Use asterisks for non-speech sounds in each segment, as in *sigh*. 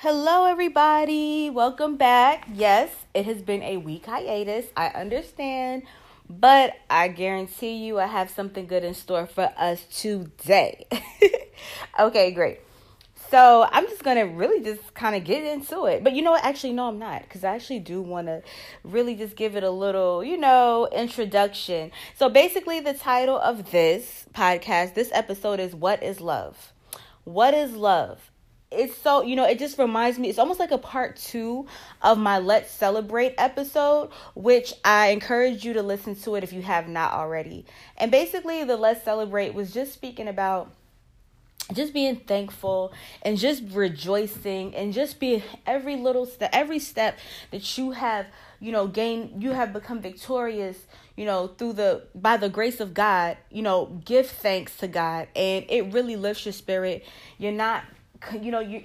Hello, everybody. Welcome back. Yes, it has been a week hiatus. I understand, but I guarantee you I have something good in store for us today. *laughs* okay, great. So I'm just gonna really just kind of get into it. But you know what? Actually, no, I'm not, because I actually do want to really just give it a little, you know, introduction. So basically, the title of this podcast, this episode is "What is Love." What is love? It's so, you know, it just reminds me, it's almost like a part two of my Let's Celebrate episode, which I encourage you to listen to it if you have not already. And basically, the Let's Celebrate was just speaking about just being thankful and just rejoicing and just being every little step every step that you have you know gained you have become victorious you know through the by the grace of god you know give thanks to god and it really lifts your spirit you're not you know you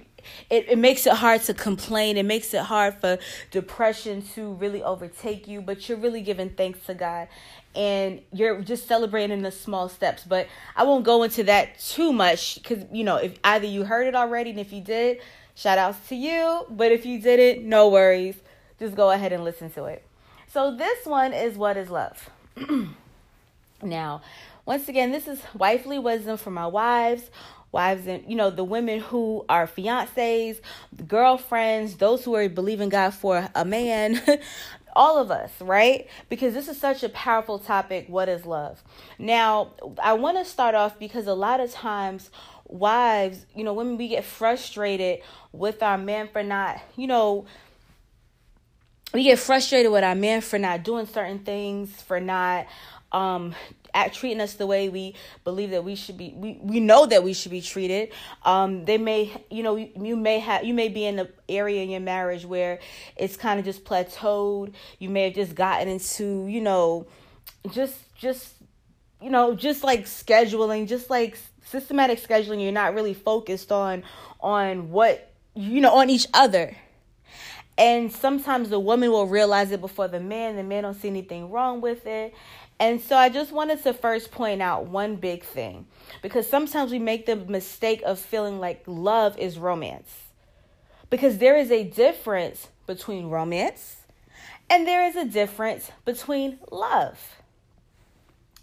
it, it makes it hard to complain it makes it hard for depression to really overtake you but you're really giving thanks to god and you're just celebrating the small steps. But I won't go into that too much because you know if either you heard it already, and if you did, shout outs to you. But if you didn't, no worries. Just go ahead and listen to it. So this one is what is love. *clears throat* now, once again, this is wifely wisdom for my wives wives and you know the women who are fiancés girlfriends those who are believing god for a man *laughs* all of us, right? Because this is such a powerful topic. What is love? Now, I want to start off because a lot of times, wives, you know, when we get frustrated with our man for not, you know, we get frustrated with our man for not doing certain things, for not um at treating us the way we believe that we should be we, we know that we should be treated. Um they may you know you, you may have you may be in an area in your marriage where it's kind of just plateaued. You may have just gotten into you know just just you know just like scheduling just like systematic scheduling. You're not really focused on on what you know on each other. And sometimes the woman will realize it before the man. The man don't see anything wrong with it and so I just wanted to first point out one big thing because sometimes we make the mistake of feeling like love is romance. Because there is a difference between romance and there is a difference between love.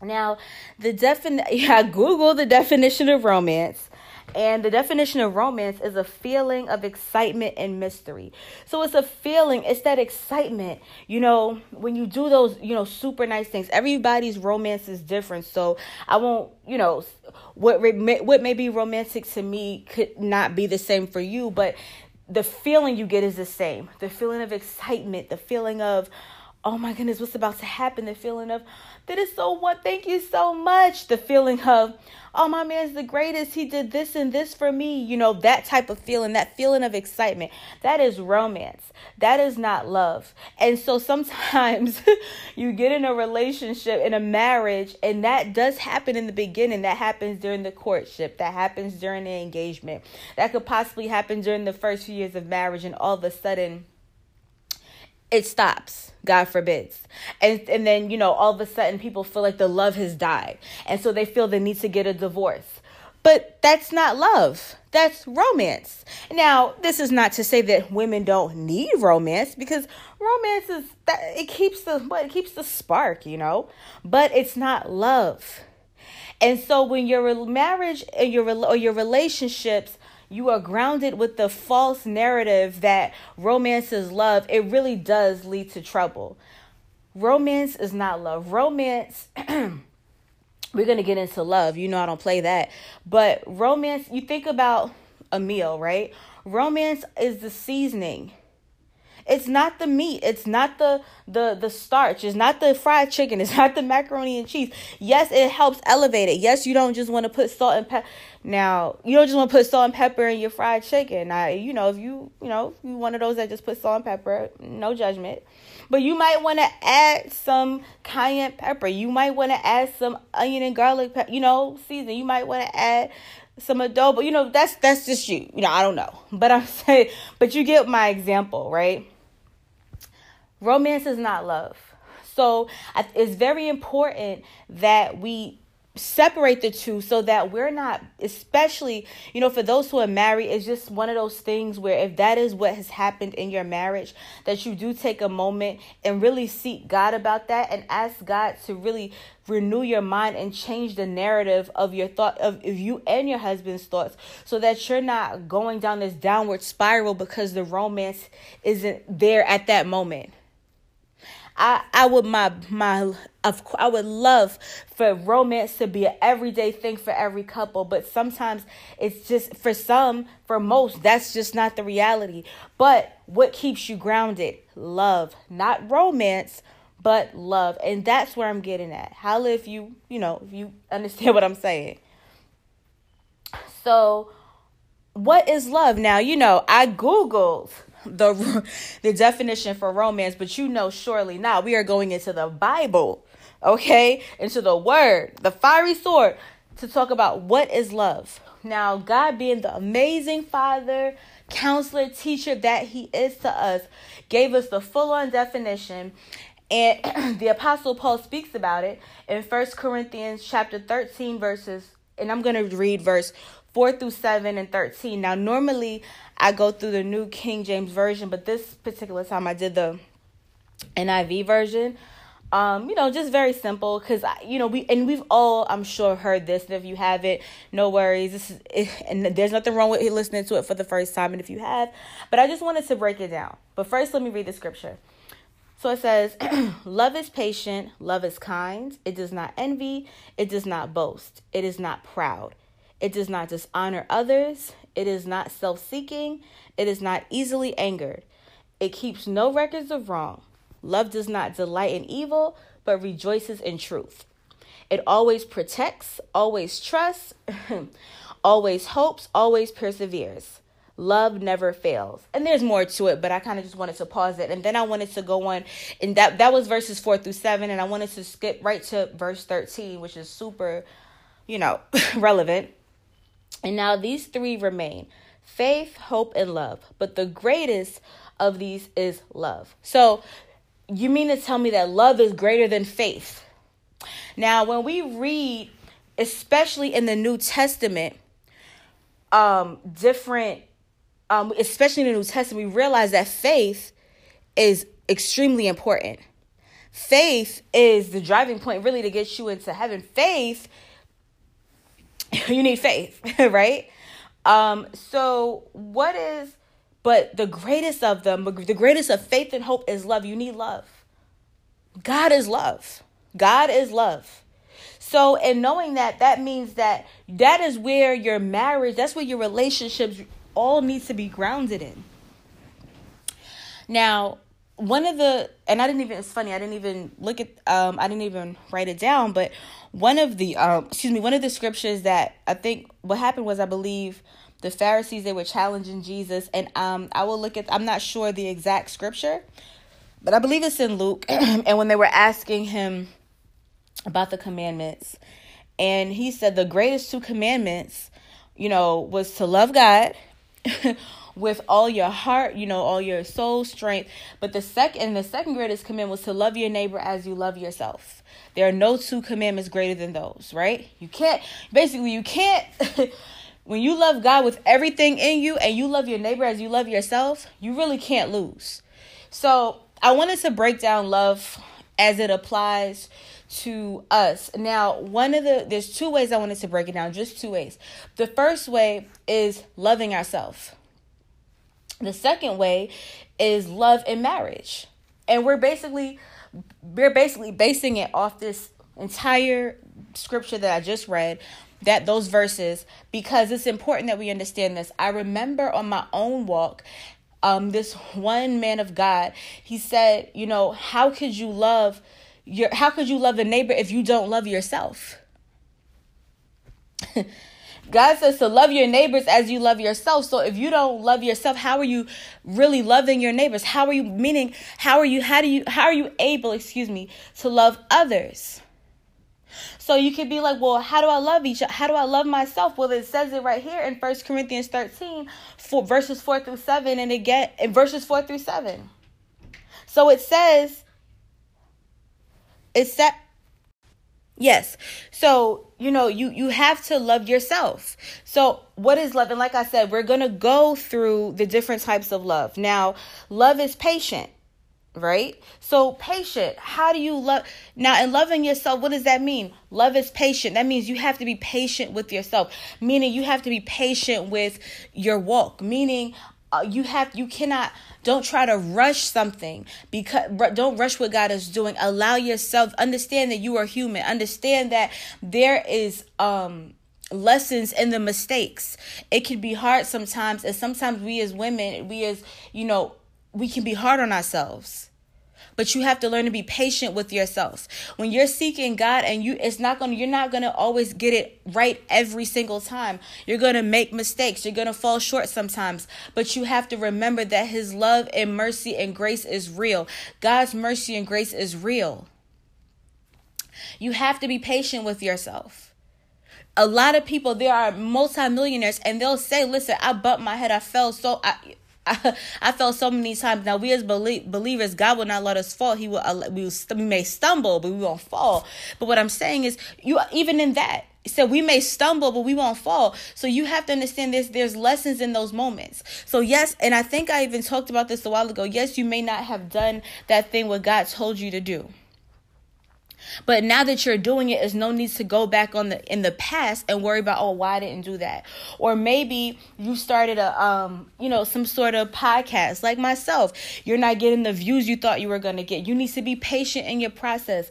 Now, the defin yeah, *laughs* Google the definition of romance and the definition of romance is a feeling of excitement and mystery. So it's a feeling, it's that excitement. You know, when you do those, you know, super nice things. Everybody's romance is different. So I won't, you know, what what may be romantic to me could not be the same for you, but the feeling you get is the same. The feeling of excitement, the feeling of oh my goodness, what's about to happen? The feeling of that is so what thank you so much. The feeling of oh my man's the greatest. He did this and this for me. You know that type of feeling that feeling of excitement. That is romance. That is not love. And so sometimes *laughs* you get in a relationship in a marriage and that does happen in the beginning. That happens during the courtship. That happens during the engagement. That could possibly happen during the first few years of marriage and all of a sudden it stops god forbids. And and then you know all of a sudden people feel like the love has died. And so they feel the need to get a divorce. But that's not love. That's romance. Now this is not to say that women don't need romance because romance is that it keeps the what it keeps the spark you know? But it's not love. And so when your marriage and your or your relationships you are grounded with the false narrative that romance is love, it really does lead to trouble. Romance is not love. Romance, *clears throat* we're to get into love. You know, I don't play that. But romance, you think about a meal, right? Romance is the seasoning. It's not the meat. It's not the the the starch. It's not the fried chicken. It's not the macaroni and cheese. Yes, it helps elevate it. Yes, you don't just want to put salt and pepper. Now, you don't just want to put salt and pepper in your fried chicken. Now, you know, if you, you know, you one of those that just put salt and pepper, no judgment. But you might want to add some cayenne pepper. You might want to add some onion and garlic, pepper, you know, season. You might want to add some adobo. You know, that's that's just you. You know, I don't know. *laughs* But I'm saying, but you get my example, right? Romance is not love. So it's very important that we separate the two so that we're not especially you know for those who are married it's just one of those things where if that is what has happened in your marriage that you do take a moment and really seek God about that and ask God to really renew your mind and change the narrative of your thought of, you and your husband's thoughts so that you're not going down this downward spiral because the romance isn't there at that moment I I would my my of I would love for romance to be an everyday thing for every couple, but sometimes it's just for some, for most, that's just not the reality. But what keeps you grounded? Love, not romance, but love. And that's where I'm getting at. How if you, you know, if you *laughs* understand what I'm saying. So, what is love? Now, you know, I Googled the the definition for romance, but you know surely not. We are going into the Bible, okay? Into the word, the fiery sword to talk about what is love. Now, God being the amazing father, counselor, teacher that he is to us, gave us the full-on definition and *clears throat* the apostle Paul speaks about it in First Corinthians chapter 13 verses and I'm going to read verse 4 through 7 and 13. Now, normally I go through the New King James Version, but this particular time I did the NIV version. Um, you know, just very simple because you know we and we've all I'm sure heard this. And if you haven't, no worries. This is *laughs* and there's nothing wrong with listening to it for the first time. And if you have, but I just wanted to break it down. But first, let me read the scripture. So it says, *clears throat* Love is patient, love is kind, it does not envy, it does not boast, it is not proud, it does not dishonor others. It is not self seeking. It is not easily angered. It keeps no records of wrong. Love does not delight in evil, but rejoices in truth. It always protects, always trusts, *laughs* always hopes, always perseveres. Love never fails. And there's more to it, but I kind of just wanted to pause it. And then I wanted to go on and that that was verses 4 through 7 and I wanted to skip right to verse 13, which is super, you know, *laughs* relevant. And now these three remain faith, hope, and love. But the greatest of these is love. So you mean to tell me that love is greater than faith? Now, when we read, especially in the New Testament, um, different, um, especially in the New Testament, we realize that faith is extremely important. Faith is the driving point, really, to get you into heaven. Faith *laughs* you need faith, *laughs* right? Um, so what is but the greatest of them, but the greatest of faith and hope is love. You need love. God is love. God is love. So, in knowing that, that means that that is where your marriage, that's where your relationships all need to be grounded in. Now, one of the and I didn't even it's funny I didn't even look at um I didn't even write it down but one of the um excuse me one of the scriptures that I think what happened was I believe the Pharisees they were challenging Jesus and um I will look at I'm not sure the exact scripture but I believe it's in Luke *clears throat* and when they were asking him about the commandments and he said the greatest two commandments you know was to love God *laughs* with all your heart, you know, all your soul, strength. But the second the second greatest commandment was to love your neighbor as you love yourself. There are no two commandments greater than those, right? You can't basically you can't *laughs* when you love God with everything in you and you love your neighbor as you love yourself, you really can't lose. So, I wanted to break down love as it applies to us. Now, one of the there's two ways I wanted to break it down, just two ways. The first way is loving ourselves. The second way is love in marriage. And we're basically we're basically basing it off this entire scripture that I just read, that those verses because it's important that we understand this. I remember on my own walk um this one man of God, he said, you know, how could you love your how could you love a neighbor if you don't love yourself? *laughs* God says to love your neighbors as you love yourself. So if you don't love yourself, how are you really loving your neighbors? How are you meaning how are you how do you how are you able, excuse me, to love others? So you could be like, well, how do I love each how do I love myself? Well, it says it right here in First Corinthians 13, for verses 4 through 7, and again in verses 4 through 7. So it says, it said Yes. So, you know, you you have to love yourself. So, what is love? And like I said, we're going to go through the different types of love. Now, love is patient, right? So, patient, how do you love Now, in loving yourself, what does that mean? Love is patient. That means you have to be patient with yourself, meaning you have to be patient with your walk, meaning uh, you have you cannot don't try to rush something because don't rush what God is doing. Allow yourself understand that you are human. Understand that there is um lessons in the mistakes. It can be hard sometimes and sometimes we as women, we as, you know, we can be hard on ourselves but you have to learn to be patient with yourself. When you're seeking God and you it's not going to you're not going to always get it right every single time. You're going to make mistakes. You're going to fall short sometimes, but you have to remember that his love and mercy and grace is real. God's mercy and grace is real. You have to be patient with yourself a lot of people there are multimillionaires and they'll say listen i bumped my head i fell so i *laughs* I, felt so many times. Now we as belie- believers, God will not let us fall. He will. Uh, we, will, we may stumble, but we won't fall. But what I'm saying is, you even in that, so we may stumble but we won't fall so you have to understand this there's lessons in those moments so yes and i think i even talked about this a while ago yes you may not have done that thing what god told you to do but now that you're doing it, there's no need to go back on the in the past and worry about oh why I didn't do that. Or maybe you started a um you know some sort of podcast like myself. You're not getting the views you thought you were gonna get. You need to be patient in your process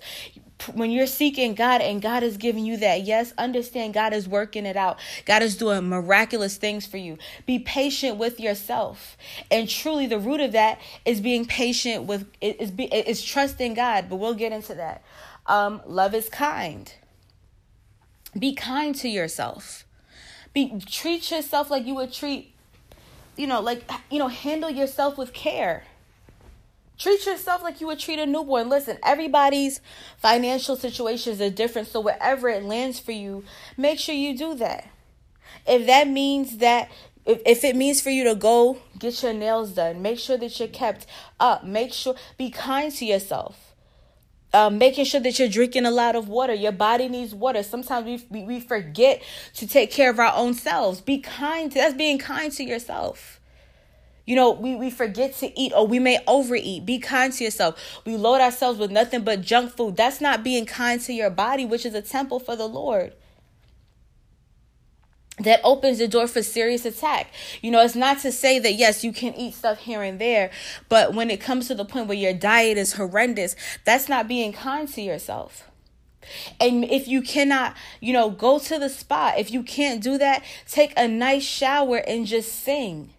when you're seeking God and God is giving you that, yes, understand God is working it out. God is doing miraculous things for you. Be patient with yourself. And truly the root of that is being patient with is is trusting God, but we'll get into that. Um, love is kind. Be kind to yourself. Be treat yourself like you would treat, you know, like you know, handle yourself with care. Treat yourself like you would treat a newborn. Listen, everybody's financial situations are different, so wherever it lands for you, make sure you do that. If that means that if, if it means for you to go get your nails done, make sure that you're kept up. Make sure be kind to yourself um, making sure that you're drinking a lot of water. Your body needs water. Sometimes we, we, forget to take care of our own selves. Be kind. To, that's being kind to yourself. You know, we, we forget to eat or we may overeat. Be kind to yourself. We load ourselves with nothing but junk food. That's not being kind to your body, which is a temple for the Lord that opens the door for serious attack. You know, it's not to say that yes, you can eat stuff here and there, but when it comes to the point where your diet is horrendous, that's not being kind to yourself. And if you cannot, you know, go to the spa, if you can't do that, take a nice shower and just sing.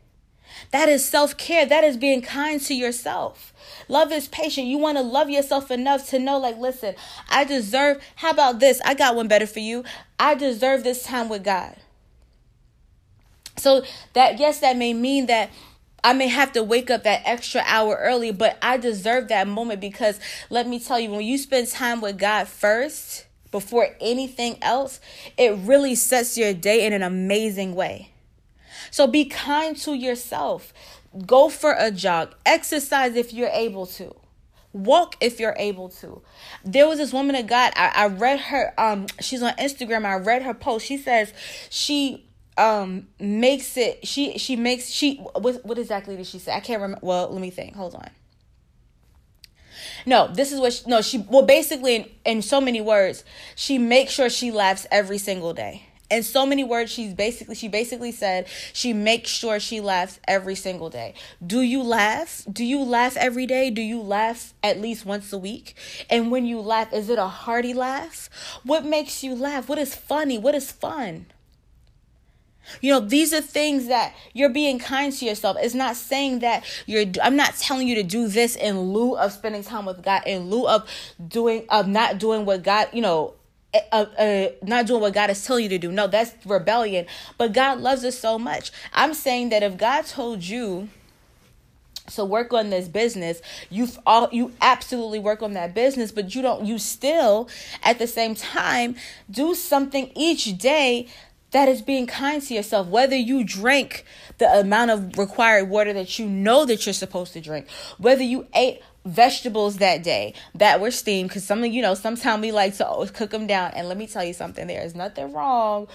That is self care. That is being kind to yourself. Love is patient. You want to love yourself enough to know, like, listen, I deserve, how about this? I got one better for you. I deserve this time with God. So that yes, that may mean that I may have to wake up that extra hour early, but I deserve that moment because let me tell you, when you spend time with God first before anything else, it really sets your day in an amazing way. So be kind to yourself. Go for a jog. Exercise if you're able to. Walk if you're able to. There was this woman of God. I, I read her. Um, she's on Instagram. I read her post. She says she um makes it she she makes she what what exactly did she say? I can't remember. Well, let me think. Hold on. No, this is what she, no she well basically in, in so many words, she makes sure she laughs every single day. In so many words, she's basically she basically said she makes sure she laughs every single day. Do you laugh? Do you laugh every day? Do you laugh at least once a week? And when you laugh, is it a hearty laugh? What makes you laugh? What is funny? What is fun? You know, these are things that you're being kind to yourself. It's not saying that you're, I'm not telling you to do this in lieu of spending time with God, in lieu of doing, of not doing what God, you know, uh, uh, not doing what God is telling you to do. No, that's rebellion. But God loves us so much. I'm saying that if God told you to work on this business, you all you absolutely work on that business, but you don't. You still, at the same time, do something each day that is being kind to yourself. Whether you drink the amount of required water that you know that you're supposed to drink whether you ate vegetables that day that were steamed because some you know sometimes we like to cook them down. And let me tell you something there is nothing wrong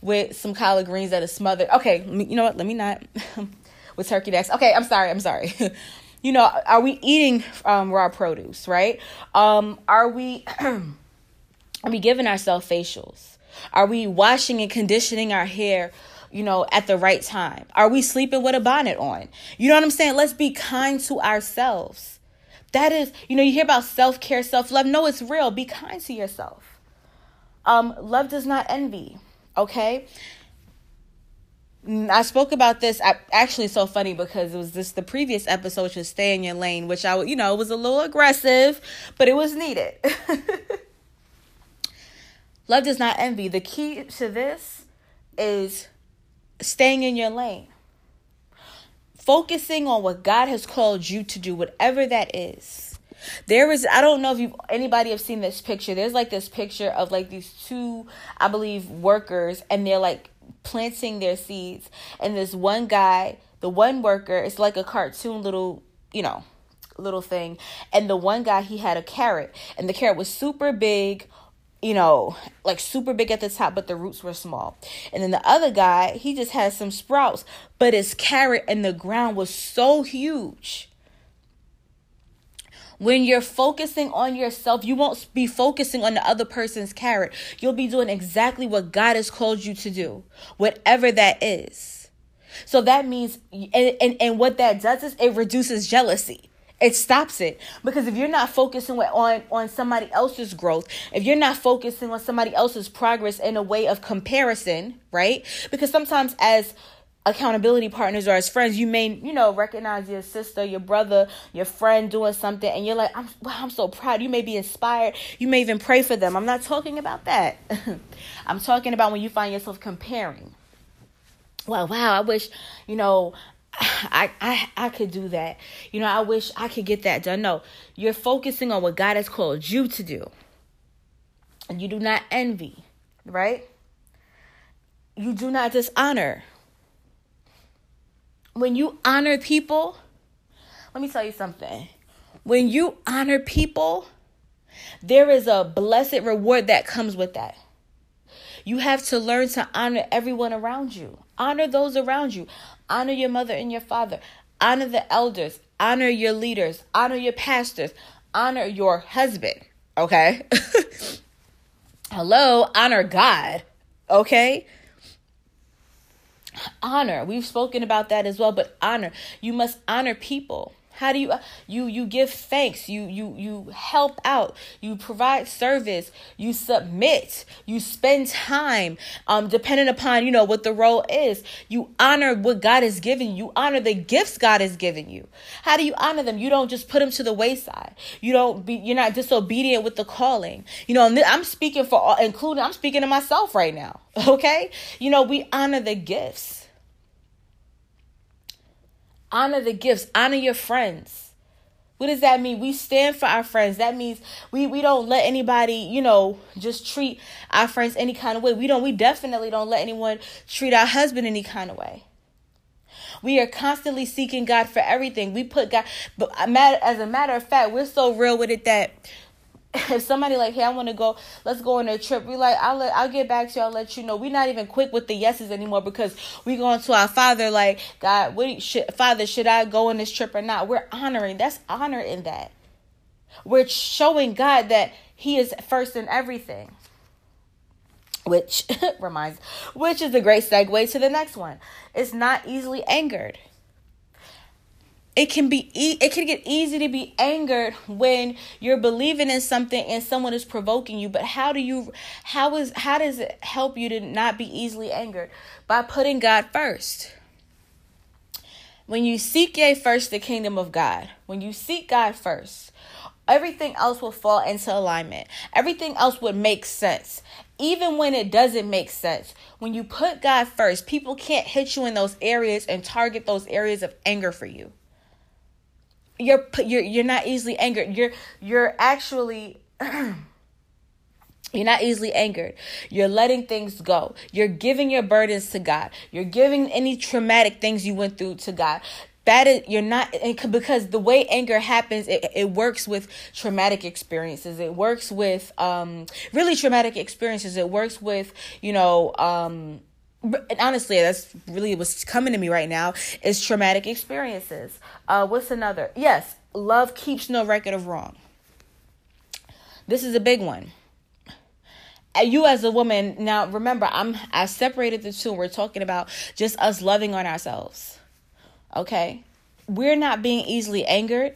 with some collard greens that are smothered. Okay you know what? Let me not *laughs* with turkey necks. Okay i'm sorry i'm sorry. *laughs* You know are we eating um, raw produce right? Um are we *clears throat* are we giving ourselves facials are we washing and conditioning our hair you know, at the right time? Are we sleeping with a bonnet on? You know what I'm saying? Let's be kind to ourselves. That is, you know, you hear about self care, self love. No, it's real. Be kind to yourself. Um, love does not envy. Okay. Mm, I spoke about this. I, actually, so funny because it was this the previous episode, which was "Stay in Your Lane," which I, you know, it was a little aggressive, but it was needed. *laughs* Love does not envy. The key to this is staying in your lane, focusing on what God has called you to do, whatever that is. There is, I don't know if you anybody have seen this picture. There's like this picture of like these two, I believe, workers, and they're like planting their seeds. And this one guy, the one worker, it's like a cartoon little, you know, little thing. And the one guy, he had a carrot, and the carrot was super big you know, like super big at the top, but the roots were small. And then the other guy, he just had some sprouts, but his carrot in the ground was so huge. When you're focusing on yourself, you won't be focusing on the other person's carrot. You'll be doing exactly what God has called you to do, whatever that is. So that means, and, and, and what that does is it reduces jealousy it stops it. Because if you're not focusing on on somebody else's growth if you're not focusing on somebody else's progress in a way of comparison right? Because sometimes as accountability partners or as friends you may you know recognize your sister your brother your friend doing something and you're like i'm wow, i'm so proud. You may be inspired. You may even pray for them. I'm not talking about that. *laughs* I'm talking about when you find yourself comparing. Well wow i wish you know I, I I could do that. You know, I wish I could get that done. No, you're focusing on what God has called you to do. And you do not envy, right? You do not dishonor. When you honor people, let me tell you something. When you honor people, there is a blessed reward that comes with that. You have to learn to honor everyone around you. Honor those around you. Honor your mother and your father. Honor the elders. Honor your leaders. Honor your pastors. Honor your husband. Okay? *laughs* Hello, honor God. Okay? Honor. We've spoken about that as well, but honor. You must honor people. How do you you you give thanks, you you you help out, you provide service, you submit, you spend time um depending upon, you know, what the role is. You honor what God has given you. honor the gifts God has given you. How do you honor them? You don't just put them to the wayside. You don't be you're not disobedient with the calling. You know, I'm speaking for all including I'm speaking to myself right now. *laughs* Okay? You know, we honor the gifts Honor the gifts, honor your friends. What does that mean? We stand for our friends. That means we we don't let anybody, you know, just treat our friends any kind of way. We don't we definitely don't let anyone treat our husband any kind of way. We are constantly seeking God for everything. We put God but as a matter of fact, we're so real with it that *laughs* if somebody like, hey, I want to go, let's go on a trip. We like, I'll let, I'll get back to you. I'll let you know. We're not even quick with the yeses anymore because we going to our father like, God, what should Father, should I go on this trip or not? We're honoring. That's honor in that. We're showing God that He is first in everything. Which *laughs* reminds, which is a great segue to the next one. It's not easily angered it can be e- it can get easy to be angered when you're believing in something and someone is provoking you. But how do you how is how does it help you to not be easily angered? By putting god first. When you seek ye first the kingdom of god when you seek god first everything else will fall into alignment. Everything else would make sense. Even when it doesn't make sense when you put god first people can't hit you in those areas and target those areas of anger for you you're you're you're not easily angered. You're you're actually *clears throat* You're not easily angered. You're letting things go. You're giving your burdens to God. You're giving any traumatic things you went through to God. That is, you're not, because the way anger happens, it, it works with traumatic experiences. It works with um, really traumatic experiences. It works with, you know, um, and honestly that's really what's coming to me right now is traumatic experiences. Uh what's another? Yes love keeps no record of wrong. This is a big one. You as a woman now remember i'm i separated the two. We're talking about just us loving on ourselves okay? We're not being easily angered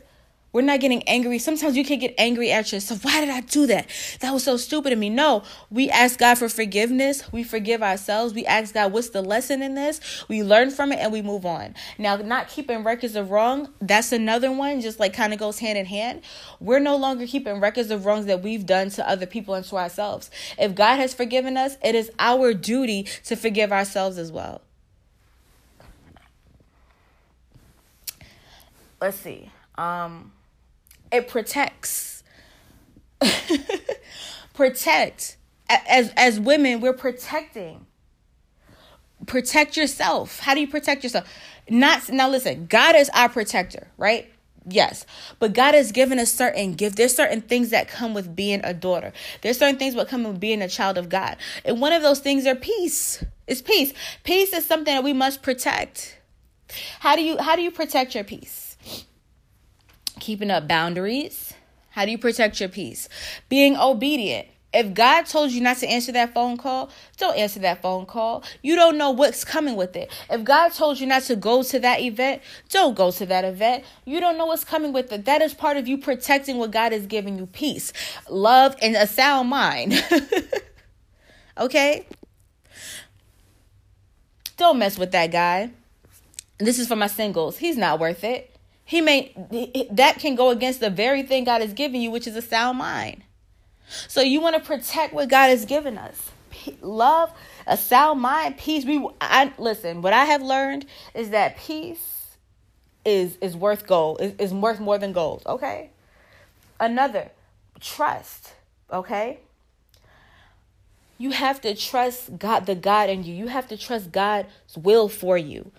we're not getting angry. Sometimes you can get angry at yourself. Why did I do that? That was so stupid of me. No, we ask God for forgiveness. We forgive ourselves. We ask God, what's the lesson in this? We learn from it and we move on. Now, not keeping records of wrong, that's another one, just like kind of goes hand in hand. We're no longer keeping records of wrongs that we've done to other people and to ourselves. If God has forgiven us, it is our duty to forgive ourselves as well. Let's see. Um, it protects. *laughs* protect. As as women, we're protecting. Protect yourself. How do you protect yourself? Not now listen, God is our protector, right? Yes. But God has given us certain gift. There's certain things that come with being a daughter. There's certain things that come with being a child of God. And one of those things are peace. It's peace. Peace is something that we must protect. How do you how do you protect your peace? Keeping up boundaries. How do you protect your peace? Being obedient. If God told you not to answer that phone call, don't answer that phone call. You don't know what's coming with it. If God told you not to go to that event, don't go to that event. You don't know what's coming with it. That is part of you protecting what God is giving you peace, love, and a sound mind. *laughs* okay? Don't mess with that guy. This is for my singles. He's not worth it. He may that can go against the very thing God has given you, which is a sound mind. So you want to protect what God has given us. Love, a sound mind, peace. We I listen, what I have learned is that peace is is worth gold. Is, is worth more than gold, okay? Another, trust, okay? You have to trust God, the God in you. You have to trust God's will for you.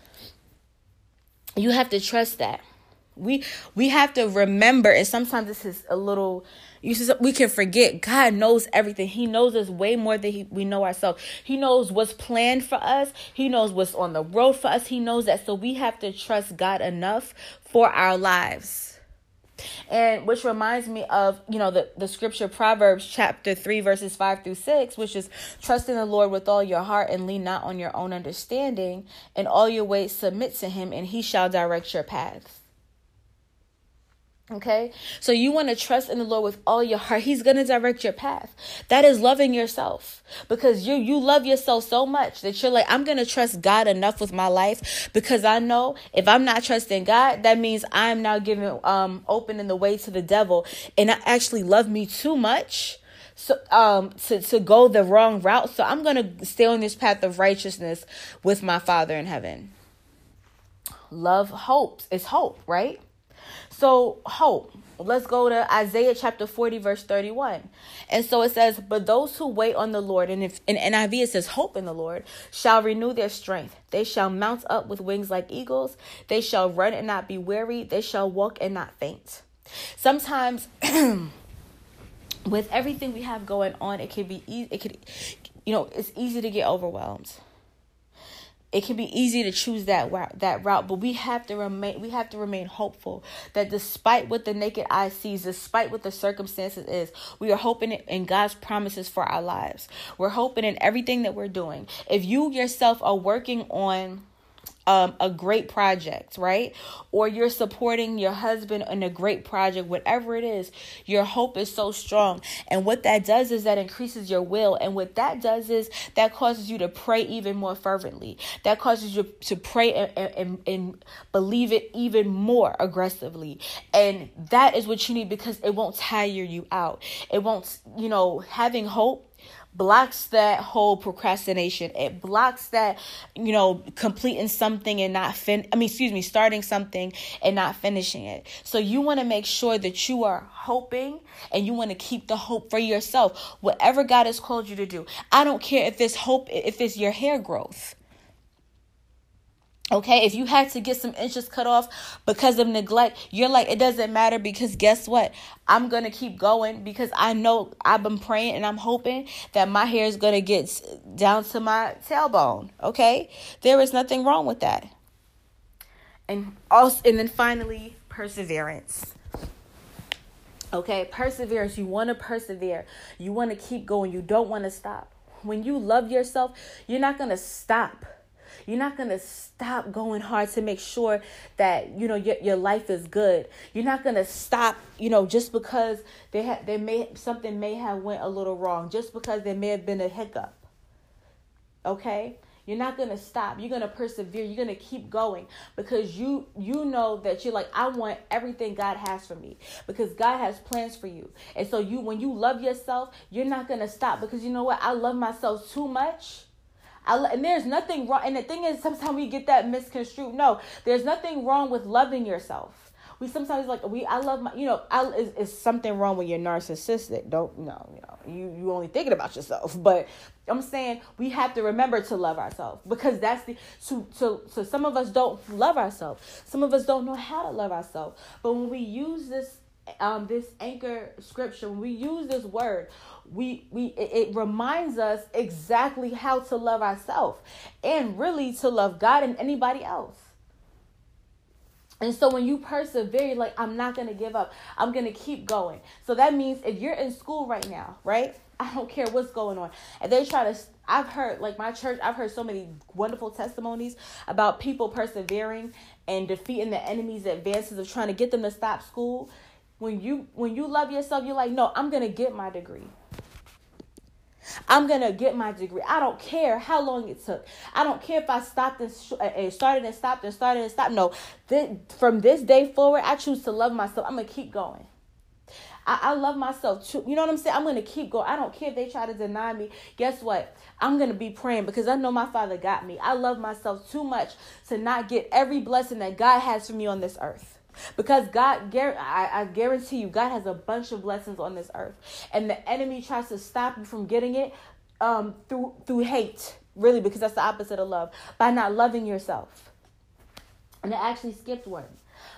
You have to trust that. We we have to remember, and sometimes this is a little. You see, we can forget. God knows everything. He knows us way more than he, we know ourselves. He knows what's planned for us. He knows what's on the road for us. He knows that. So we have to trust God enough for our lives. And which reminds me of, you know, the, the scripture Proverbs chapter 3, verses 5 through 6, which is trust in the Lord with all your heart and lean not on your own understanding. And all your ways submit to him, and he shall direct your paths. Okay, so you want to trust in the Lord with all your heart. He's going to direct your path. That is loving yourself because you you love yourself so much that you're like, I'm going to trust God enough with my life because I know if I'm not trusting God, that means I'm now giving um opening the way to the devil, and I actually love me too much so um to to go the wrong route. So I'm going to stay on this path of righteousness with my Father in heaven. Love hopes. It's hope, right? So, hope. Let's go to Isaiah chapter 40, verse 31. And so it says, But those who wait on the Lord, and if in NIV it says, Hope in the Lord, shall renew their strength. They shall mount up with wings like eagles. They shall run and not be weary. They shall walk and not faint. Sometimes, *clears throat* with everything we have going on, it can be easy. It could, you know, it's easy to get overwhelmed it can be easy to choose that route, that route, but we have to remain we have to remain hopeful that despite what the naked eye sees, despite what the circumstances is, we are hoping in God's promises for our lives. We're hoping in everything that we're doing. If you yourself are working on um, a great project, right? Or you're supporting your husband in a great project, whatever it is, your hope is so strong. And what that does is that increases your will. And what that does is that causes you to pray even more fervently. That causes you to pray and, and, and believe it even more aggressively. And that is what you need because it won't tire you out. It won't, you know, having hope blocks that whole procrastination. It blocks that, you know, completing something and not fin I mean, excuse me, starting something and not finishing it. So you want to make sure that you are hoping and you want to keep the hope for yourself. Whatever God has called you to do. I don't care if it's hope if it's your hair growth. Okay, if you had to get some inches cut off because of neglect, you're like, it doesn't matter because guess what? I'm to keep going because I know I've been praying and I'm hoping that my hair is to get down to my tailbone. Okay, there is nothing wrong with that. And also, and then finally, perseverance. Okay, perseverance. You want to persevere, you want to keep going, you don't want to stop. When you love yourself, you're not to stop you're not going to stop going hard to make sure that, you know, your, your life is good. You're not going to stop, you know, just because they had they may something may have went a little wrong, just because there may have been a hiccup. Okay? You're not going to stop. You're going to persevere. You're going to keep going because you you know that you're like I want everything God has for me because God has plans for you. And so you when you love yourself, you're not going to stop because you know what? I love myself too much I, and there's nothing wrong. And the thing is, sometimes we get that misconstrued. No, there's nothing wrong with loving yourself. We sometimes like we. I love my. You know, I is, is something wrong with your narcissistic. Don't no, you know, you you only thinking about yourself. But I'm saying we have to remember to love ourselves because that's the so so so some of us don't love ourselves. Some of us don't know how to love ourselves. But when we use this um this anchor scripture, when we use this word, we we it, reminds us exactly how to love ourselves and really to love God and anybody else. And so when you persevere, like, I'm not to give up. I'm to keep going. So that means if you're in school right now, right? I don't care what's going on. And they try to, I've heard, like my church, I've heard so many wonderful testimonies about people persevering and defeating the enemy's advances of trying to get them to stop school. When you when you love yourself, you're like, no, I'm gonna get my degree. I'm gonna get my degree. I don't care how long it took. I don't care if I stopped and, sh- and started and stopped and started and stopped. No, th- from this day forward, I choose to love myself. I'm gonna keep going. I, I love myself too. You know what I'm saying? I'm gonna keep going. I don't care if they try to deny me. Guess what? I'm gonna be praying because I know my Father got me. I love myself too much to not get every blessing that God has for me on this earth. Because God, I, I guarantee you, God has a bunch of blessings on this earth, and the enemy tries to stop you from getting it um, through through hate, really, because that's the opposite of love, by not loving yourself. And it actually skipped one.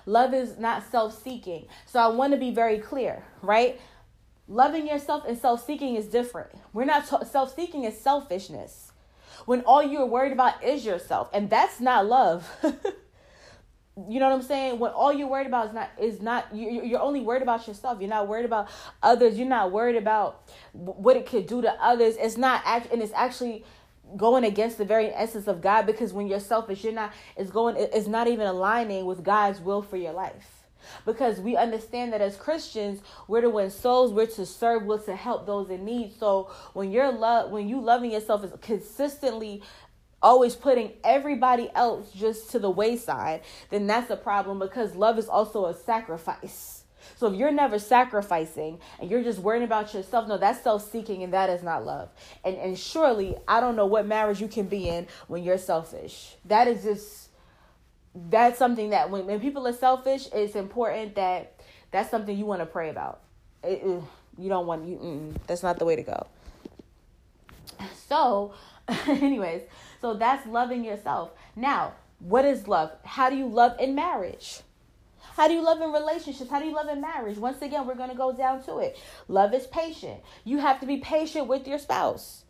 Love is not self-seeking. So I want to be very clear, right? Loving yourself and self-seeking is different. We're not t- self-seeking is selfishness. When all you're worried about is yourself, and that's not love. *laughs* you know what I'm saying? When all you're worried about is not is not you you're only worried about yourself. You're not worried about others. You're not worried about what it could do to others. It's not act and it's actually going against the very essence of God because when you're selfish, you're not it's going it's not even aligning with God's will for your life. Because we understand that as Christians, we're to win souls, we're to serve, we're to help those in need. So when you're love when you loving yourself is consistently always putting everybody else just to the wayside, then that's a problem because love is also a sacrifice. So if you're never sacrificing and you're just worrying about yourself, no, that's self-seeking and that is not love. And and surely I don't know what marriage you can be in when you're selfish. That is just that's something that when, when people are selfish, it's important that that's something you want to pray about. It, you don't want you. that's not the way to go. So, *laughs* anyways, so that's loving yourself. Now, what is love? How do you love in marriage? How do you love in relationships? How do you love in marriage? Once again, we're going to go down to it. Love is patient. You have to be patient with your spouse.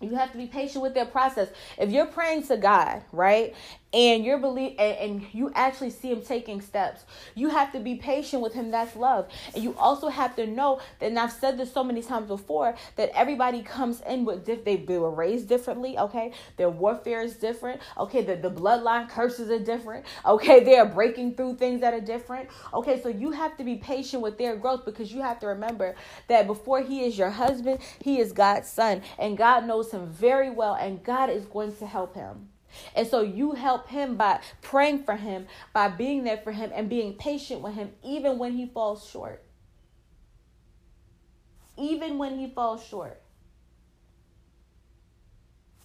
You have to be patient with their process. If you're praying to God, right, and you're believe and, and, you actually see him taking steps. You have to be patient with him. That's love. And you also have to know that and i've said this so many times before that everybody comes in with they, they were raised differently okay? Their warfare is different okay? The, the bloodline curses are different okay? They are breaking through things that are different okay? So you have to be patient with their growth because you have to remember that before he is your husband he is god's son. And god knows him very well and god is going to help him and so you help him by praying for him, by being there for him, and being patient with him, even when he falls short. even when he falls short.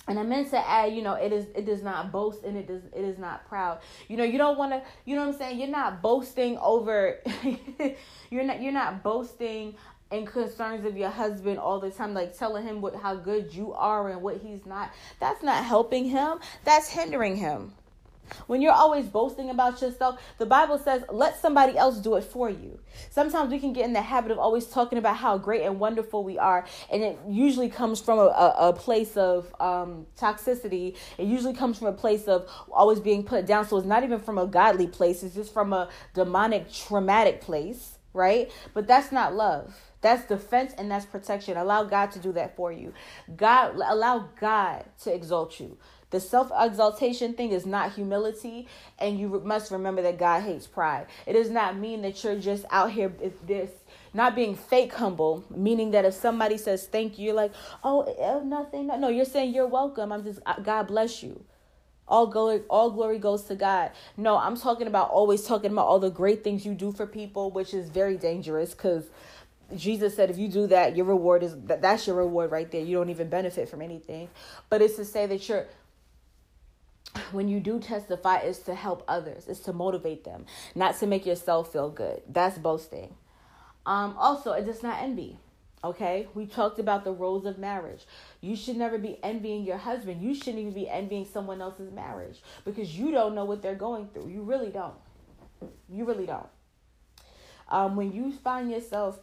And I meant to add, you know, it is it does not boast and it does it is not proud. You know, you don't want to, you know what I'm saying? You're not boasting over *laughs* you're not you're not boasting and concerns of your husband all the time like telling him what how good you are and what he's not. That's not helping him. That's hindering him. When you're always boasting about yourself, the Bible says, let somebody else do it for you. Sometimes we can get in the habit of always talking about how great and wonderful we are, and it usually comes from a, a, a place of um, toxicity. It usually comes from a place of always being put down. So it's not even from a godly place, it's just from a demonic, traumatic place, right? But that's not love. That's defense and that's protection. Allow God to do that for you. God allow God to exalt you. The self exaltation thing is not humility, and you must remember that God hates pride. It does not mean that you're just out here this not being fake humble, meaning that if somebody says thank you, you're like, oh, eh, nothing. No, you're saying you're welcome. I'm just God bless you. All glory, all glory goes to God. No, I'm talking about always talking about all the great things you do for people, which is very dangerous because Jesus said if you do that, your reward is that that's your reward right there. You don't even benefit from anything. But it's to say that you're when you do testify is to help others. Is to motivate them not to make yourself feel good. That's boasting. Um also it does not envy okay? We talked about the roles of marriage. You should never be envying your husband. You shouldn't even be envying someone else's marriage because you don't know what they're going through. You really don't. You really don't. Um when you find yourself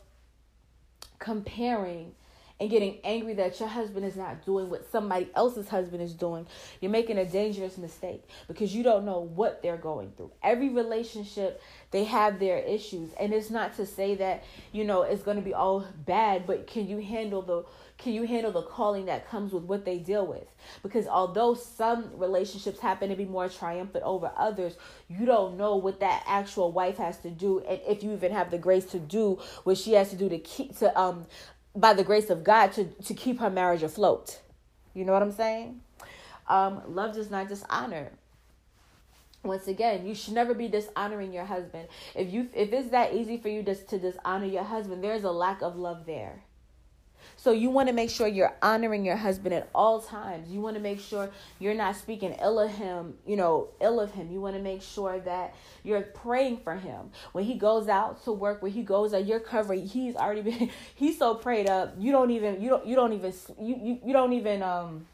comparing and getting angry that your husband is not doing what somebody else's husband is doing, you're making a dangerous mistake because you don't know what they're going through. Every relationship, they have their issues. And it's not to say that, you know, it's going to be all bad, but can you handle the can you handle the calling that comes with what they deal with? Because although some relationships happen to be more triumphant over others, you don't know what that actual wife has to do, and if you even have the grace to do what she has to do to keep to um by the grace of God to, to keep her marriage afloat. You know what I'm saying? Um, love does not dishonor. Once again, you should never be dishonoring your husband. If you if it's that easy for you just to dishonor your husband, there's a lack of love there. So you want to make sure you're honoring your husband at all times. You want to make sure you're not speaking ill of him, you know, ill of him. You want to make sure that you're praying for him. When he goes out to work, when he goes out, you're covering. He's already *laughs* been he's so prayed up. You don't even you don't you don't even you you, you don't even um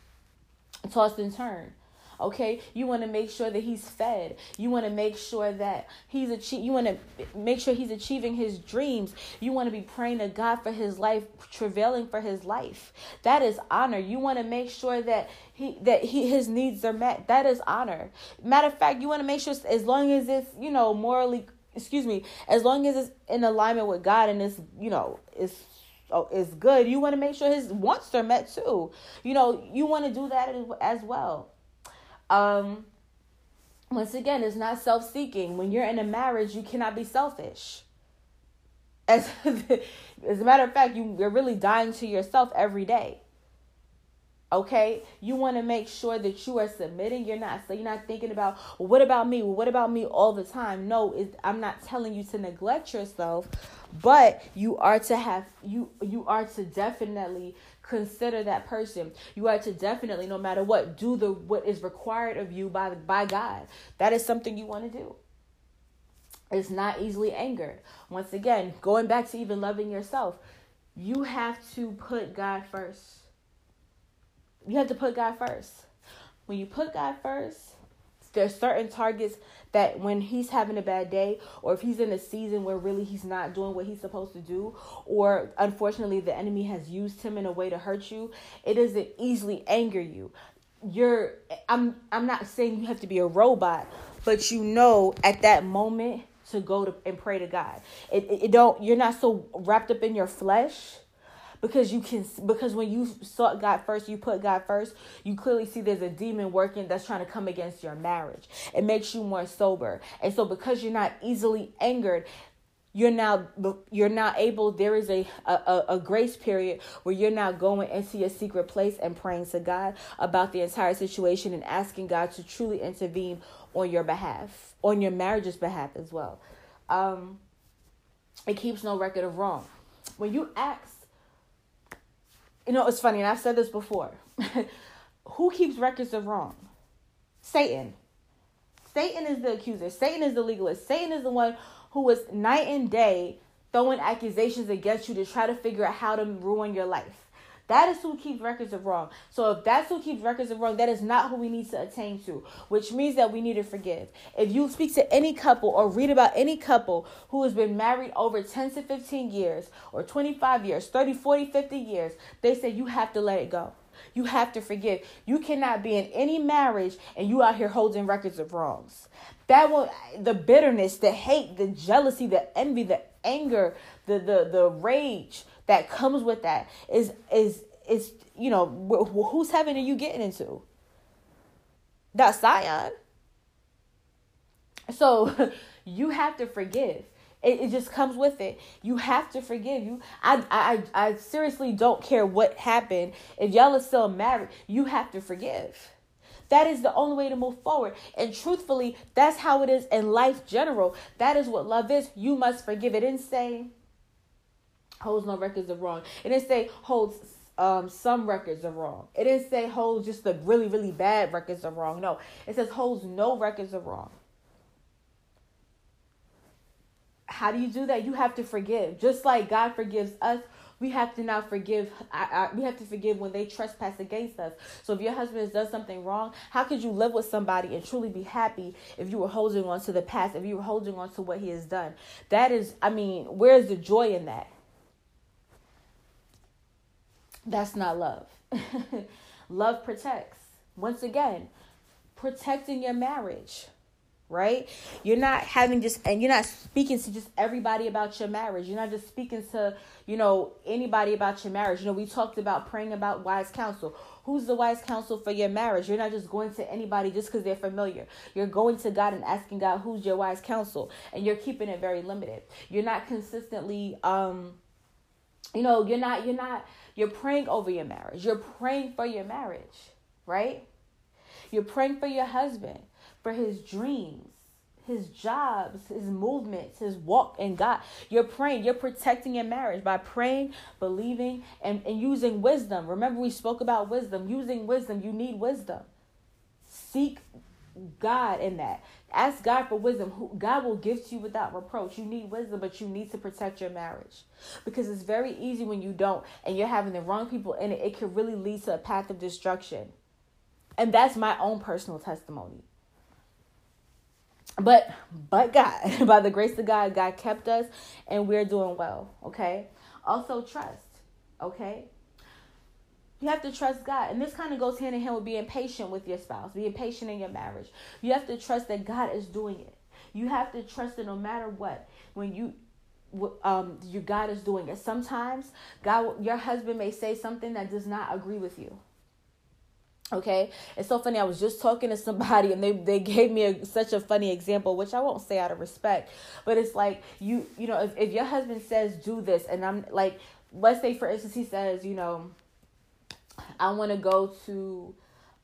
toss and turn okay? You want to make sure that he's fed. You want to make sure that he's achieve you want to make sure he's achieving his dreams. You want to be praying to god for his life travailing for his life. That is honor. You want to make sure that he that he his needs are met. That is honor. Matter of fact you want to make sure as long as it's you know morally excuse me as long as it's in alignment with god and it's you know it's oh, is good, you want to make sure his wants are met too. You know, you want to do that as well. Um, once again, it's not self seeking. When you're in a marriage, you cannot be selfish. As, *laughs* as a matter of fact, you, you're really dying to yourself every day. Okay, you want to make sure that you are submitting. You're not so you're not thinking about well, what about me? Well, what about me all the time? No, it, I'm not telling you to neglect yourself, but you are to have you you are to definitely consider that person. You are to definitely, no matter what, do the what is required of you by by God. That is something you want to do. It's not easily angered. Once again, going back to even loving yourself, you have to put God first. You have to put God first. When you put God first, there's certain targets that when he's having a bad day or if he's in a season where really he's not doing what he's supposed to do or unfortunately the enemy has used him in a way to hurt you it doesn't easily anger you. You're i'm i'm not saying you have to be a robot but you know at that moment to go to and pray to god. It, it, it don't you're not so wrapped up in your flesh because you can because when you sought God first, you put God first, you clearly see there's a demon working that's trying to come against your marriage. It makes you more sober. And so because you're not easily angered, you're now you're now able there is a, a a grace period where you're now going into your secret place and praying to god about the entire situation and asking god to truly intervene on your behalf on your marriage's behalf as well um it keeps no record of wrong when you ask you know, it's funny, and I've said this before. *laughs* Who keeps records of wrong? Satan. Satan is the accuser. Satan is the legalist. Satan is the one who was night and day throwing accusations against you to try to figure out how to ruin your life. That is who keeps records of wrong. So if that's who keeps records of wrong, that is not who we need to attain to, which means that we need to forgive. If you speak to any couple or read about any couple who has been married over 10 to 15 years or 25 years, 30, 40, 50 years, they say you have to let it go. You have to forgive. You cannot be in any marriage and you out here holding records of wrongs. That will the bitterness, the hate, the jealousy, the envy, the anger, the the the rage that comes with that is is is you know wh- whose heaven are you getting into? That's Zion. So *laughs* you have to forgive. It, it just comes with it. You have to forgive. You, I, I, I seriously don't care what happened. If y'all are still married, you have to forgive. That is the only way to move forward. And truthfully, that's how it is in life general. That is what love is. You must forgive. It didn't say holds no records of wrong. It didn't say holds um, some records of wrong. It didn't say holds just the really, really bad records of wrong. No, it says holds no records of wrong. How do you do that? You have to forgive. Just like God forgives us, we have to now forgive. I, I, we have to forgive when they trespass against us. So if your husband has done something wrong, how could you live with somebody and truly be happy if you were holding on to the past, if you were holding on to what he has done? That is, I mean, where's the joy in that? That's not love. *laughs* love protects. Once again, protecting your marriage right? You're not having just, and you're not speaking to just everybody about your marriage. You're not just speaking to, you know, anybody about your marriage. You know, we talked about praying about wise counsel. Who's the wise counsel for your marriage? You're not just going to anybody just because they're familiar. You're going to God and asking God, who's your wise counsel? And you're keeping it very limited. You're not consistently, um, you know, you're not, you're not, you're praying over your marriage. You're praying for your marriage, right? You're praying for your husband for his dreams, his jobs, his movements, his walk in God. You're praying, you're protecting your marriage by praying, believing, and, and using wisdom. Remember, we spoke about wisdom. Using wisdom, you need wisdom. Seek God in that. Ask God for wisdom. God will give to you without reproach. You need wisdom, but you need to protect your marriage because it's very easy when you don't and you're having the wrong people in it. It can really lead to a path of destruction. And that's my own personal testimony. But but God, *laughs* by the grace of God, God kept us and we're doing well, okay? Also trust, okay? You have to trust God. And this kind of goes hand in hand with being patient with your spouse, being patient in your marriage. You have to trust that God is doing it. You have to trust that no matter what, when you um your God is doing it. Sometimes God your husband may say something that does not agree with you. Okay, it's so funny. I was just talking to somebody and they, they gave me a, such a funny example, which I won't say out of respect, but it's like you you know if, if your husband says do this and I'm like let's say for instance he says you know I want to go to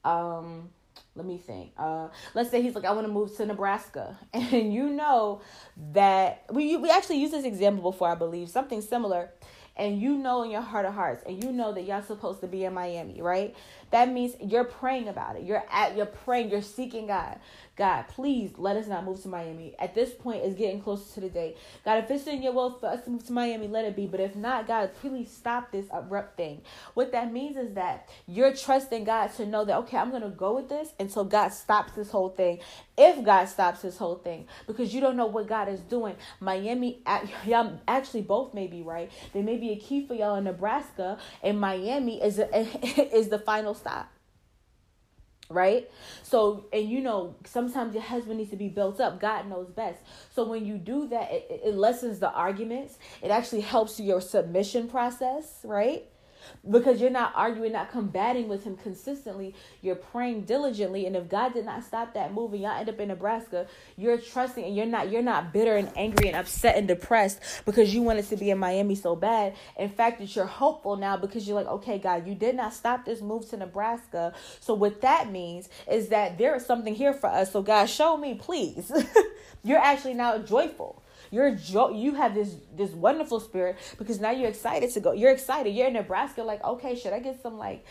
um let me think uh let's say he's like I want to move to Nebraska *laughs* and you know that we we actually used this example before I believe something similar and you know in your heart of hearts and you know that y'all supposed to be in Miami, right? That means you're praying about it. You're at you're praying, you're seeking God. God, please let us not move to Miami. At this point, it's getting closer to the day. God, if it's in your will for us to move to Miami, let it be. But if not, God, please stop this abrupt thing. What that means is that you're trusting God to know that, okay, I'm to go with this until God stops this whole thing. If God stops this whole thing, because you don't know what God is doing. Miami, *laughs* y'all actually both may be right. There may be a key for y'all in Nebraska, and Miami is, a, *laughs* is the final right? So and you know sometimes your husband needs to be built up. God knows best. So when you do that it, it lessens the arguments. It actually helps your submission process right because you're not arguing, not combating with him consistently. You're praying diligently, and if God did not stop that move and y'all end up in Nebraska, you're trusting and you're not you're not bitter and angry and upset and depressed because you wanted to be in Miami so bad. In fact, that you're hopeful now because you're like, okay, God, you did not stop this move to Nebraska. So what that means is that there is something here for us. So God, show me, please. *laughs* you're actually now joyful You're jo- you have this this wonderful spirit because now you're excited to go. You're excited. You're in Nebraska, like, okay, should I get some like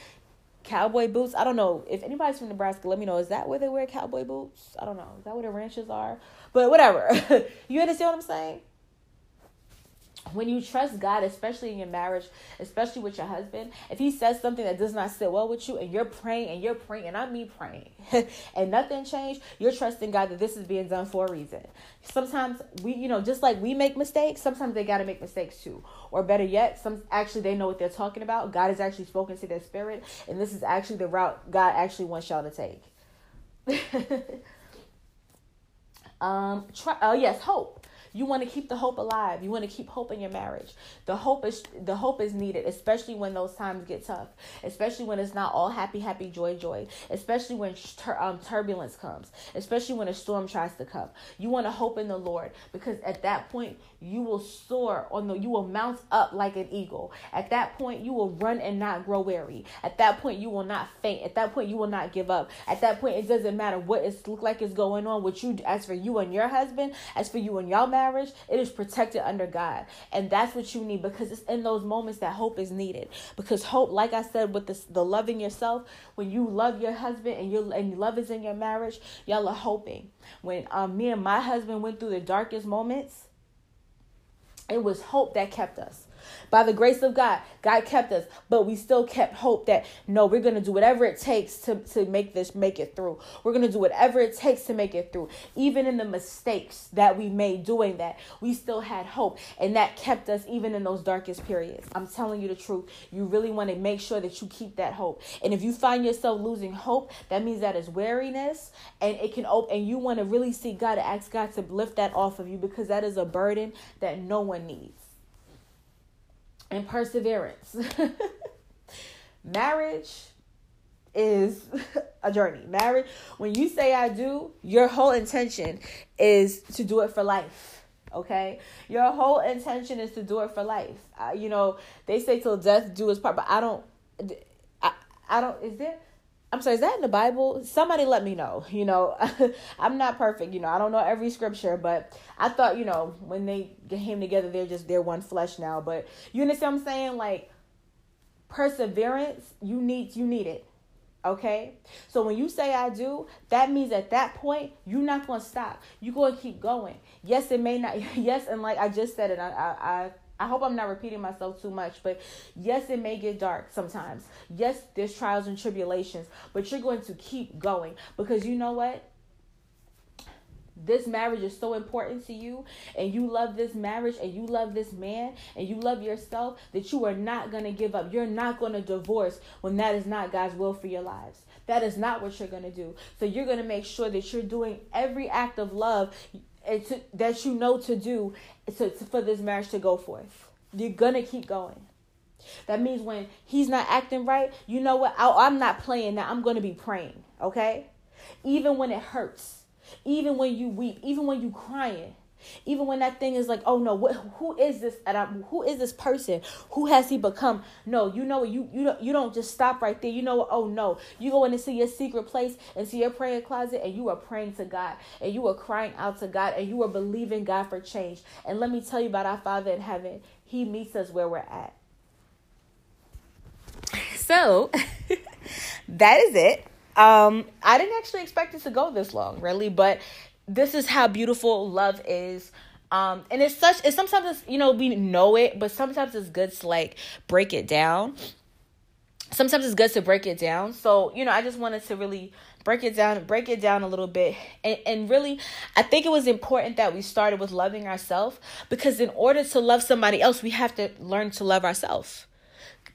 cowboy boots? I don't know. If anybody's from Nebraska, let me know. Is that where they wear cowboy boots? I don't know. Is that where the ranches are? But whatever. *laughs* you understand what I'm saying? When you trust God, especially in your marriage, especially with your husband, if he says something that does not sit well with you and you're praying and you're praying, and I mean praying, *laughs* and nothing changed, you're trusting God that this is being done for a reason. Sometimes we, you know, just like we make mistakes, sometimes they got to make mistakes too. Or better yet, some actually they know what they're talking about. God has actually spoken to their spirit, and this is actually the route God actually wants y'all to take. *laughs* um, try, oh yes, hope you want to keep the hope alive. You want to keep hope in your marriage. The hope is the hope is needed, especially when those times get tough. Especially when it's not all happy, happy, joy, joy. Especially when tur- um, turbulence comes. Especially when a storm tries to come. You want to hope in the Lord because at that point you will soar on the. You will mount up like an eagle. At that point you will run and not grow weary. At that point you will not faint. At that point you will not give up. At that point it doesn't matter what it look like is going on. What you as for you and your husband, as for you and y'all marriage marriage, it is protected under God. And that's what you need because it's in those moments that hope is needed. Because hope, like I said, with this, the loving yourself, when you love your husband and your and love is in your marriage, y'all are hoping. When um, me and my husband went through the darkest moments, it was hope that kept us. By the grace of God, God kept us, but we still kept hope that no, we're to do whatever it takes to, to make this, make it through. We're to do whatever it takes to make it through. Even in the mistakes that we made doing that, we still had hope. And that kept us even in those darkest periods. I'm telling you the truth. You really want to make sure that you keep that hope. And if you find yourself losing hope, that means that is weariness and it can open, and you want to really see God ask God to lift that off of you because that is a burden that no one needs and perseverance. *laughs* Marriage is *laughs* a journey. Marriage, when you say I do, your whole intention is to do it for life. Okay, your whole intention is to do it for life. Uh, you know, they say till death do us part, but I don't. I, I don't. Is there? I'm sorry, is that in the Bible? Somebody let me know. *laughs* You know, *laughs* I'm not perfect. You know, I don't know every scripture, but I thought, you know, when they came together, they're just they're one flesh now. But you understand what I'm saying? Like perseverance, you need you need it. Okay? So when you say I do, that means at that point, you're not gonna stop. You're gonna keep going. Yes, it may not *laughs* yes, and like I just said it, I I, I I hope I'm not repeating myself too much, but yes, it may get dark sometimes. Yes, there's trials and tribulations, but you're going to keep going because you know what? This marriage is so important to you, and you love this marriage, and you love this man, and you love yourself that you are not going to give up. You're not going to divorce when that is not God's will for your lives. That is not what you're going to do. So you're going to make sure that you're doing every act of love and to, that you know to do to, to, for this marriage to go forth. You're gonna keep going. That means when he's not acting right, you know what? I, I'm not playing now. I'm gonna be praying. Okay, even when it hurts, even when you weep, even when you crying, even when that thing is like, oh no, what, who is this? Who is this person? Who has he become? No, you know you you don't you don't just stop right there. You know, oh no, you go into your secret place and see your prayer closet, and you are praying to God, and you are crying out to God, and you are believing God for change. And let me tell you about our Father in heaven. He meets us where we're at. So *laughs* that is it. Um, I didn't actually expect it to go this long, really, but this is how beautiful love is. Um, and it's such it's sometimes it's, you know we know it, but sometimes it's good to like break it down. Sometimes it's good to break it down. So, you know, I just wanted to really break it down, break it down a little bit. And and really I think it was important that we started with loving ourselves because in order to love somebody else, we have to learn to love ourselves.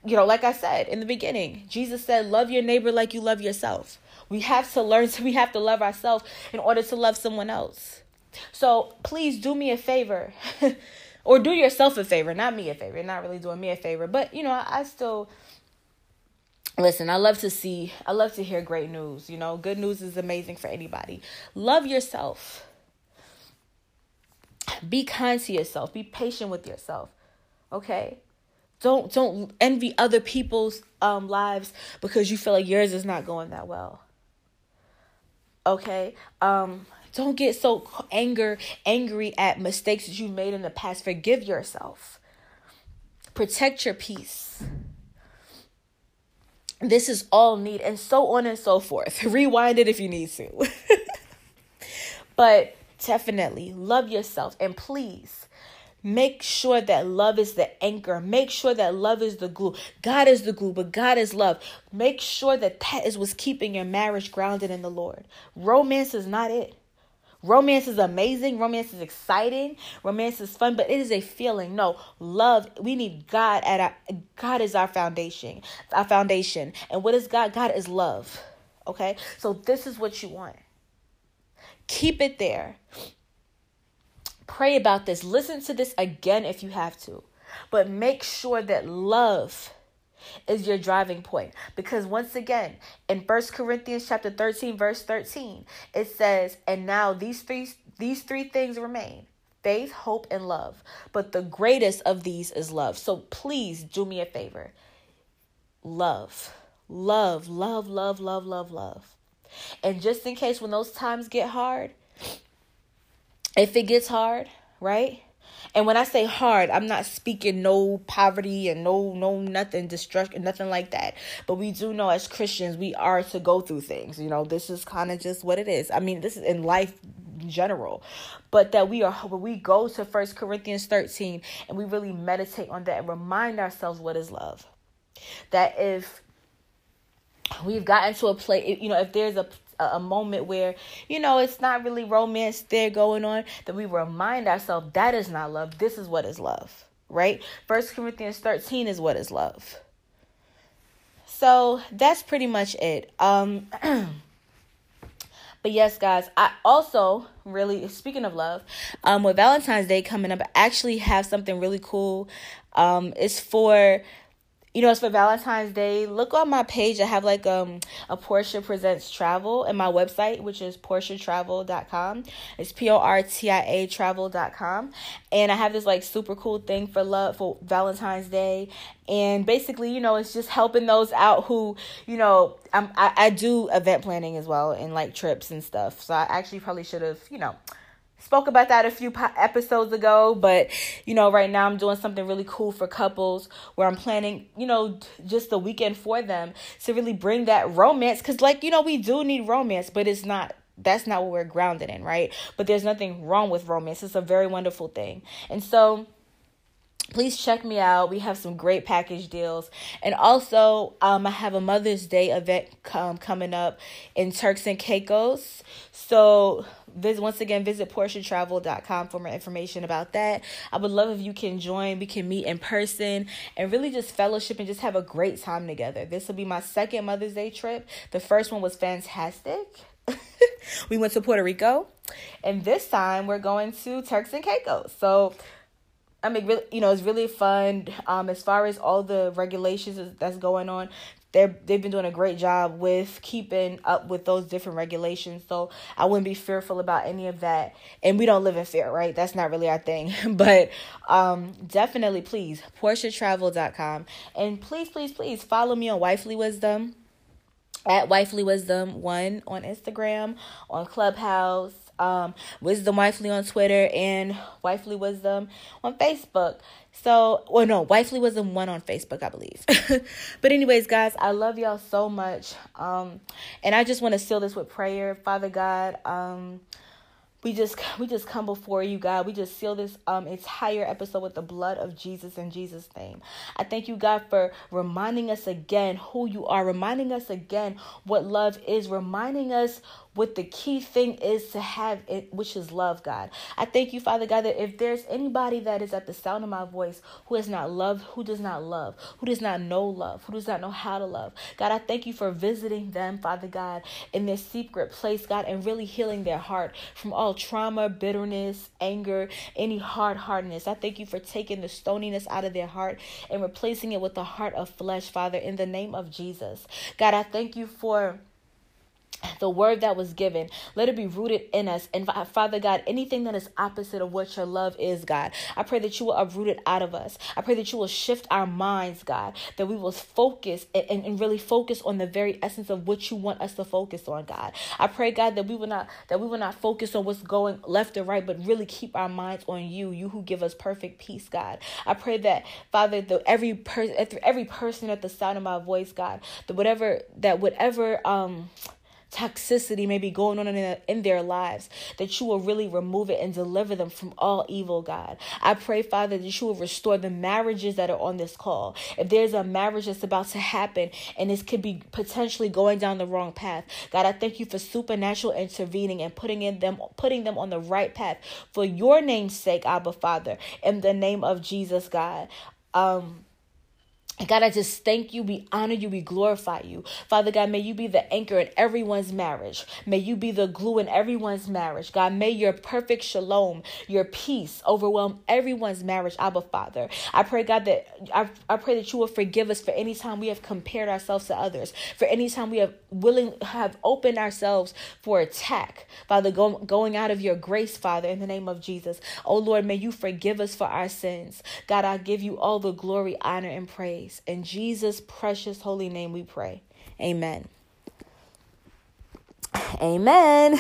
You know, like I said in the beginning, Jesus said, "Love your neighbor like you love yourself." We have to learn *laughs* to, we have to love ourselves in order to love someone else. So please do me a favor. *laughs* or do yourself a favor, not me a favor. Not really doing me a favor, but you know, I still listen, I love to see, I love to hear great news. You know, good news is amazing for anybody. Love yourself. Be kind to yourself. Be patient with yourself. Okay? Don't don't envy other people's um lives because you feel like yours is not going that well okay um Don't get so anger angry at mistakes that you made in the past. Forgive yourself. Protect your peace. This is all need and so on and so forth. *laughs* Rewind it if you need to. *laughs* but definitely love yourself and please Make sure that love is the anchor. Make sure that love is the glue. God is the glue, but God is love. Make sure that that is what's keeping your marriage grounded in the Lord. Romance is not it. Romance is amazing. Romance is exciting. Romance is fun, but it is a feeling. No, love. We need God at our. God is our foundation. Our foundation. And what is God? God is love. Okay, so this is what you want. Keep it there. Pray about this. Listen to this again if you have to. But make sure that love is your driving point. Because once again in First Corinthians chapter 13 verse 13 it says and now these three these three things remain faith hope and love. But the greatest of these is love. So please do me a favor. Love. Love love love love love love. And just in case when those times get hard if it gets hard, right? And when I say hard, I'm not speaking no poverty and no no nothing destruction, nothing like that. But we do know as Christians we are to go through things. You know, this is kind of just what it is. I mean, this is in life general but that we are when we go to first corinthians 13 and we really meditate on that and remind ourselves what is love that if we've gotten to a place you know if there's a a, moment where you know it's not really romance there going on that we remind ourselves that is not love. This is what is love right? First corinthians 13 is what is love. So that's pretty much it. Um *clears throat* But yes, guys, I also really speaking of love, um, with Valentine's Day coming up, I actually have something really cool. Um, it's for you know, it's for Valentine's Day. Look on my page. I have like um a Portia Presents Travel and my website, which is portiatravel.com. It's P O R T I A travel.com. And I have this like super cool thing for love for Valentine's Day. And basically, you know, it's just helping those out who, you know, I'm, I, I do event planning as well and like trips and stuff. So I actually probably should have, you know, spoke about that a few episodes ago but you know right now i'm doing something really cool for couples where i'm planning you know just the weekend for them to really bring that romance because like you know we do need romance but it's not that's not what we're grounded in right? But there's nothing wrong with romance. It's a very wonderful thing. And so please check me out. We have some great package deals. And also um, i have a mother's day event um, coming up in turks and caicos. So visit once again visit portiatravel.com for more information about that. I would love if you can join. We can meet in person and really just fellowship and just have a great time together. This will be my second mother's day trip. The first one was fantastic. *laughs* We went to puerto rico and this time we're going to turks and caicos. So I mean, really, you know, it's really fun. Um, as far as all the regulations that's going on, they're they've been doing a great job with keeping up with those different regulations. So I wouldn't be fearful about any of that. And we don't live in fear, right? That's not really our thing. *laughs* but um definitely please portiatravel.com and please please please follow me on wifely wisdom at wifely wisdom 1 on Instagram, on Clubhouse, um, Wisdom Wifely on Twitter and Wifely Wisdom on Facebook. So, well, no, Wifely Wisdom one on Facebook, I believe. *laughs* but anyways, guys, I love y'all so much. Um, and I just want to seal this with prayer, Father God. Um, we just we just come before you god we just seal this um entire episode with the blood of jesus in jesus name i thank you god for reminding us again who you are reminding us again what love is reminding us what the key thing is to have it, which is love, God. I thank you, Father God, that if there's anybody that is at the sound of my voice who has not loved, who does not love, who does not know love, who does not know how to love, God, I thank you for visiting them, Father God, in their secret place, God, and really healing their heart from all trauma, bitterness, anger, any hard hardness. I thank you for taking the stoniness out of their heart and replacing it with the heart of flesh, Father, in the name of Jesus. God, I thank you for the word that was given. Let it be rooted in us. And father god anything that is opposite of what your love is god i pray that you will uproot it out of us. I pray that you will shift our minds god that we will focus and, and really focus on the very essence of what you want us to focus on god. I pray god that we will not that we will not focus on what's going left or right but really keep our minds on you you who give us perfect peace god. I pray that father the every person every person at the sound of my voice god that whatever that whatever um toxicity may be going on in, in their lives, that you will really remove it and deliver them from all evil, God. I pray, Father, that you will restore the marriages that are on this call. If there's a marriage that's about to happen and this could be potentially going down the wrong path, God, I thank you for supernatural intervening and putting in them putting them on the right path for your name's sake, Abba Father, in the name of Jesus, God. Um God, I just thank you. We honor you. We glorify you. Father God, may you be the anchor in everyone's marriage. May you be the glue in everyone's marriage. God, may your perfect shalom, your peace overwhelm everyone's marriage. Abba, Father. I pray, God, that I, I pray that you will forgive us for any time we have compared ourselves to others, for any time we have willing have opened ourselves for attack. Father, go, going out of your grace, Father, in the name of Jesus. Oh Lord, may you forgive us for our sins. God, I give you all the glory, honor, and praise. In Jesus' precious holy name we pray. Amen. Amen.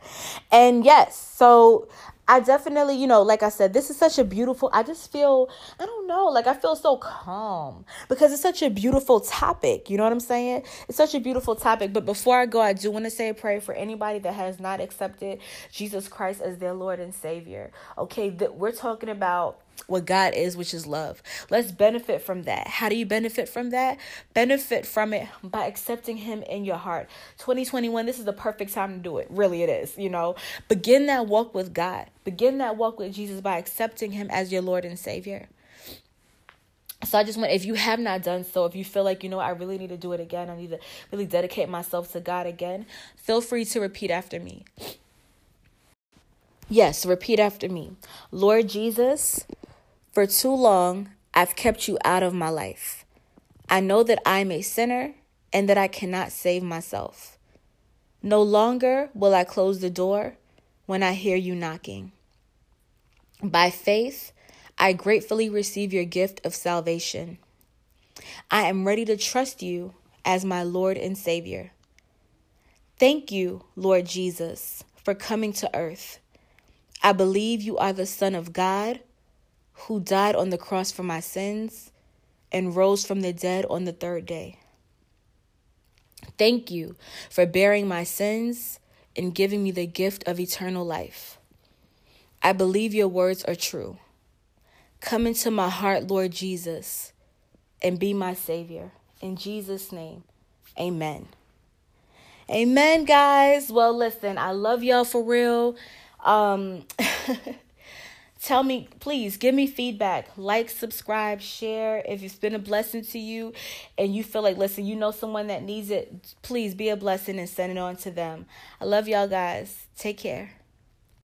*laughs* and yes, so I definitely, you know, like I said, this is such a beautiful, I just feel, I don't know, like I feel so calm because it's such a beautiful topic. You know what I'm saying? It's such a beautiful topic. But before I go, I do want to say a prayer for anybody that has not accepted Jesus Christ as their Lord and Savior. Okay, that we're talking about what God is, which is love. Let's benefit from that. How do you benefit from that? Benefit from it by accepting Him in your heart. 2021, this is the perfect time to do it. Really, it is. You know, begin that walk with God, begin that walk with Jesus by accepting Him as your Lord and Savior. So I just want, if you have not done so, if you feel like, you know, I really need to do it again, I need to really dedicate myself to God again, feel free to repeat after me. Yes, repeat after me. Lord Jesus, for too long, I've kept you out of my life. I know that I'm a sinner and that I cannot save myself. No longer will I close the door when I hear you knocking. By faith, I gratefully receive your gift of salvation. I am ready to trust you as my Lord and Savior. Thank you, Lord Jesus, for coming to earth. I believe you are the Son of God who died on the cross for my sins and rose from the dead on the third day. Thank you for bearing my sins and giving me the gift of eternal life. I believe your words are true. Come into my heart, Lord Jesus, and be my Savior. In Jesus' name, amen. Amen, guys. Well, listen, I love y'all for real. Um, *laughs* Tell me, please give me feedback. Like, subscribe, share. If it's been a blessing to you and you feel like, listen, you know someone that needs it, please be a blessing and send it on to them. I love y'all guys. Take care.